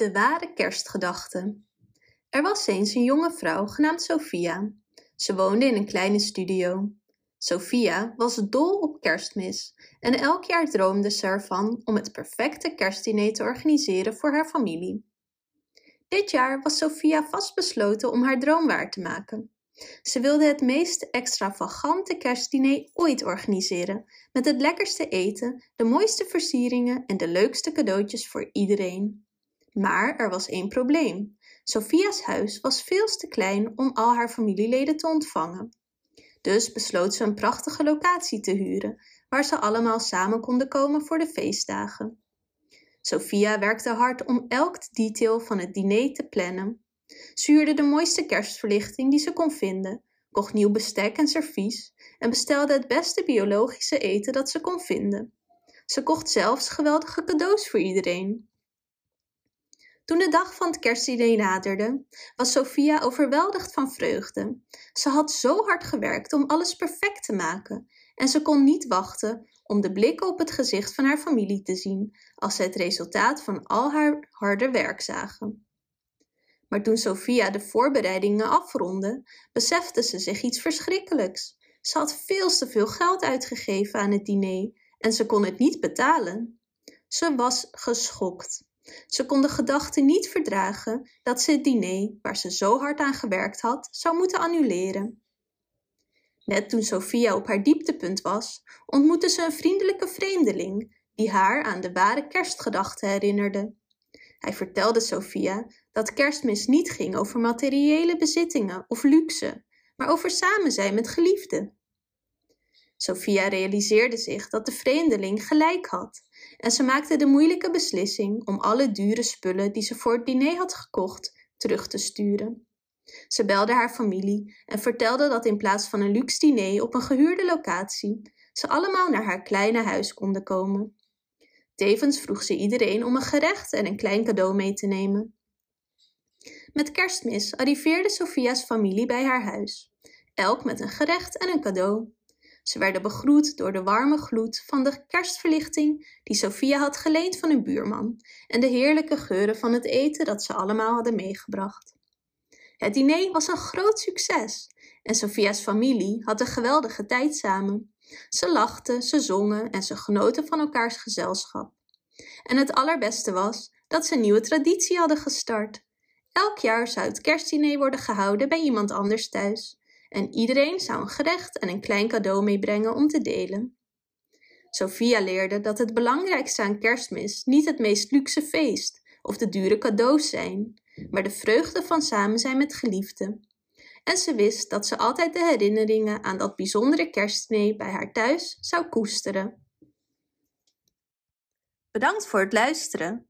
De ware kerstgedachte. Er was eens een jonge vrouw genaamd Sophia. Ze woonde in een kleine studio. Sophia was dol op kerstmis en elk jaar droomde ze ervan om het perfecte kerstdiner te organiseren voor haar familie. Dit jaar was Sophia vastbesloten om haar droom waar te maken. Ze wilde het meest extravagante kerstdiner ooit organiseren, met het lekkerste eten, de mooiste versieringen en de leukste cadeautjes voor iedereen. Maar er was één probleem. Sophia's huis was veel te klein om al haar familieleden te ontvangen. Dus besloot ze een prachtige locatie te huren, waar ze allemaal samen konden komen voor de feestdagen. Sophia werkte hard om elk detail van het diner te plannen. Ze huurde de mooiste kerstverlichting die ze kon vinden, kocht nieuw bestek en servies en bestelde het beste biologische eten dat ze kon vinden. Ze kocht zelfs geweldige cadeaus voor iedereen. Toen de dag van het kerstdiner naderde, was Sophia overweldigd van vreugde. Ze had zo hard gewerkt om alles perfect te maken en ze kon niet wachten om de blikken op het gezicht van haar familie te zien als ze het resultaat van al haar harde werk zagen. Maar toen Sophia de voorbereidingen afronde, besefte ze zich iets verschrikkelijks. Ze had veel te veel geld uitgegeven aan het diner en ze kon het niet betalen. Ze was geschokt. Ze kon de gedachte niet verdragen dat ze het diner, waar ze zo hard aan gewerkt had, zou moeten annuleren. Net toen Sophia op haar dieptepunt was, ontmoette ze een vriendelijke vreemdeling die haar aan de ware kerstgedachte herinnerde. Hij vertelde Sophia dat kerstmis niet ging over materiële bezittingen of luxe, maar over samen zijn met geliefden. Sophia realiseerde zich dat de vreemdeling gelijk had en ze maakte de moeilijke beslissing om alle dure spullen die ze voor het diner had gekocht terug te sturen. Ze belde haar familie en vertelde dat in plaats van een luxe diner op een gehuurde locatie ze allemaal naar haar kleine huis konden komen. Tevens vroeg ze iedereen om een gerecht en een klein cadeau mee te nemen. Met kerstmis arriveerde Sophia's familie bij haar huis, elk met een gerecht en een cadeau. Ze werden begroet door de warme gloed van de kerstverlichting die Sophia had geleend van een buurman en de heerlijke geuren van het eten dat ze allemaal hadden meegebracht. Het diner was een groot succes en Sophia's familie had een geweldige tijd samen. Ze lachten, ze zongen en ze genoten van elkaars gezelschap. En het allerbeste was dat ze een nieuwe traditie hadden gestart. Elk jaar zou het kerstdiner worden gehouden bij iemand anders thuis en iedereen zou een gerecht en een klein cadeau meebrengen om te delen. Sophia leerde dat het belangrijkste aan kerstmis niet het meest luxe feest of de dure cadeaus zijn, maar de vreugde van samen zijn met geliefden. En ze wist dat ze altijd de herinneringen aan dat bijzondere kerstdiner bij haar thuis zou koesteren. Bedankt voor het luisteren.